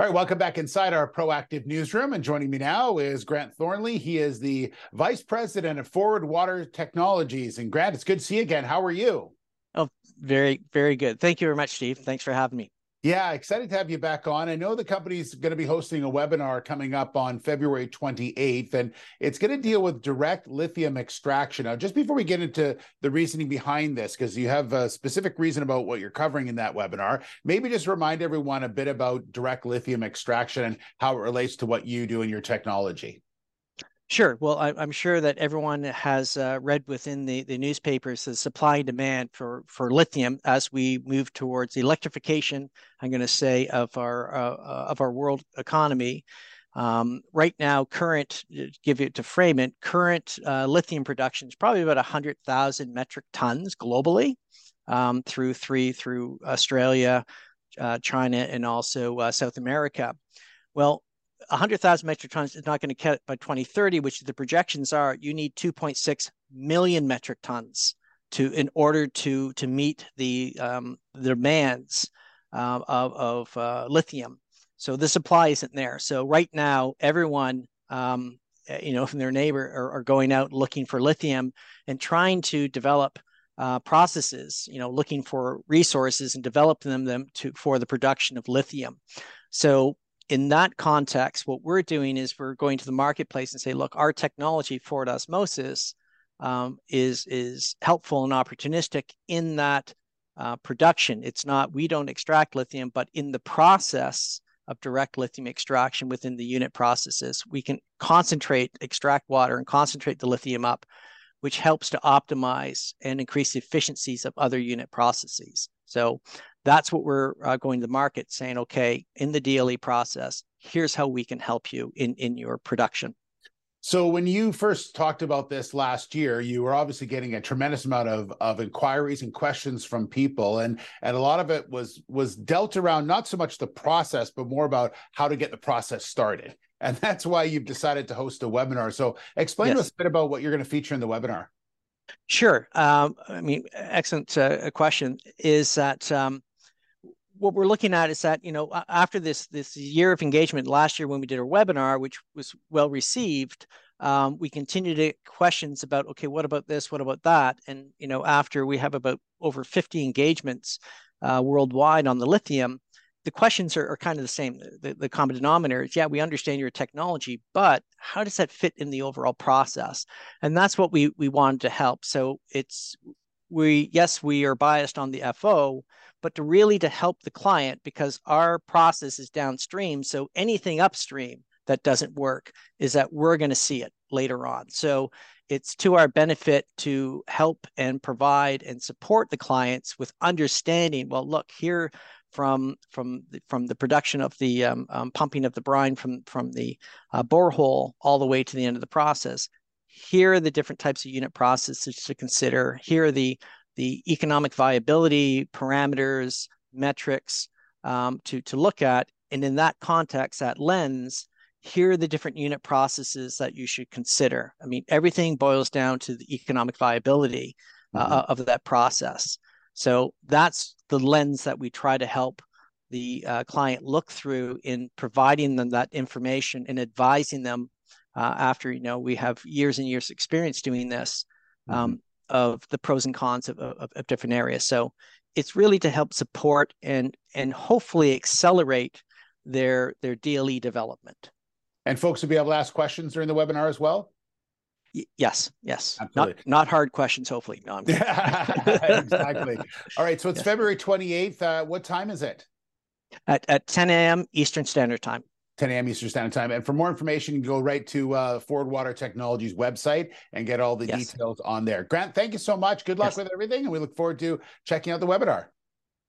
All right, welcome back inside our proactive newsroom. And joining me now is Grant Thornley. He is the Vice President of Forward Water Technologies. And Grant, it's good to see you again. How are you? Oh, very, very good. Thank you very much, Steve. Thanks for having me. Yeah, excited to have you back on. I know the company's going to be hosting a webinar coming up on February 28th, and it's going to deal with direct lithium extraction. Now, just before we get into the reasoning behind this, because you have a specific reason about what you're covering in that webinar, maybe just remind everyone a bit about direct lithium extraction and how it relates to what you do in your technology. Sure. Well, I, am sure that everyone has uh, read within the, the newspapers the supply and demand for, for lithium as we move towards electrification. I'm going to say of our uh, uh, of our world economy. Um, right now, current give it to frame it, current uh, lithium production is probably about 100,000 metric tons globally um, through three through Australia, uh, China, and also uh, South America. Well, 100,000 metric tons is not going to cut it by 2030, which the projections are you need 2.6 million metric tons to in order to to meet the um, the demands uh, of, of uh, lithium. So the supply isn't there. So right now, everyone, um, eh, you know, from their neighbor are, are, going out looking for lithium and trying to develop uh, processes, you know, looking for resources and develop them, them to for the production of lithium. So in that context, what we're doing is we're going to the marketplace and say, look, our technology forward osmosis um, is is helpful and opportunistic in that uh, production. It's not we don't extract lithium, but in the process of direct lithium extraction within the unit processes, we can concentrate, extract water, and concentrate the lithium up, which helps to optimize and increase the efficiencies of other unit processes. So that's what we're uh, going to the market saying, okay, in the DLE process, here's how we can help you in, in your production. So when you first talked about this last year, you were obviously getting a tremendous amount of, of inquiries and questions from people. And, and a lot of it was was dealt around not so much the process, but more about how to get the process started. And that's why you've decided to host a webinar. So explain yes. to us a bit about what you're going to feature in the webinar. Sure. Um, I mean, excellent uh, question. Is that um, what we're looking at is that you know after this this year of engagement last year when we did our webinar which was well received um, we continue to get questions about okay what about this what about that and you know after we have about over 50 engagements uh, worldwide on the lithium the questions are, are kind of the same the, the common denominator is yeah we understand your technology but how does that fit in the overall process and that's what we we wanted to help so it's we yes we are biased on the fo but to really to help the client because our process is downstream. So anything upstream that doesn't work is that we're going to see it later on. So it's to our benefit to help and provide and support the clients with understanding. Well, look here from from the, from the production of the um, um, pumping of the brine from from the uh, borehole all the way to the end of the process. Here are the different types of unit processes to consider. Here are the the economic viability parameters, metrics um, to, to look at. And in that context, that lens, here are the different unit processes that you should consider. I mean, everything boils down to the economic viability uh, mm-hmm. of that process. So that's the lens that we try to help the uh, client look through in providing them that information and advising them uh, after you know we have years and years experience doing this mm-hmm. um, of the pros and cons of, of, of different areas. So it's really to help support and and hopefully accelerate their their DLE development. And folks will be able to ask questions during the webinar as well. Yes, yes. Absolutely. Not not hard questions. Hopefully, no. exactly. All right. So it's yes. February twenty eighth. Uh, what time is it? At at ten a.m. Eastern Standard Time. 10 a.m. Eastern Standard Time. And for more information, you can go right to uh, Forward Water Technologies website and get all the yes. details on there. Grant, thank you so much. Good luck yes. with everything. And we look forward to checking out the webinar.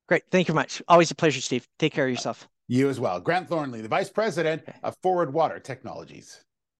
Great. Thank you very much. Always a pleasure, Steve. Take care of yourself. You as well. Grant Thornley, the Vice President of Forward Water Technologies.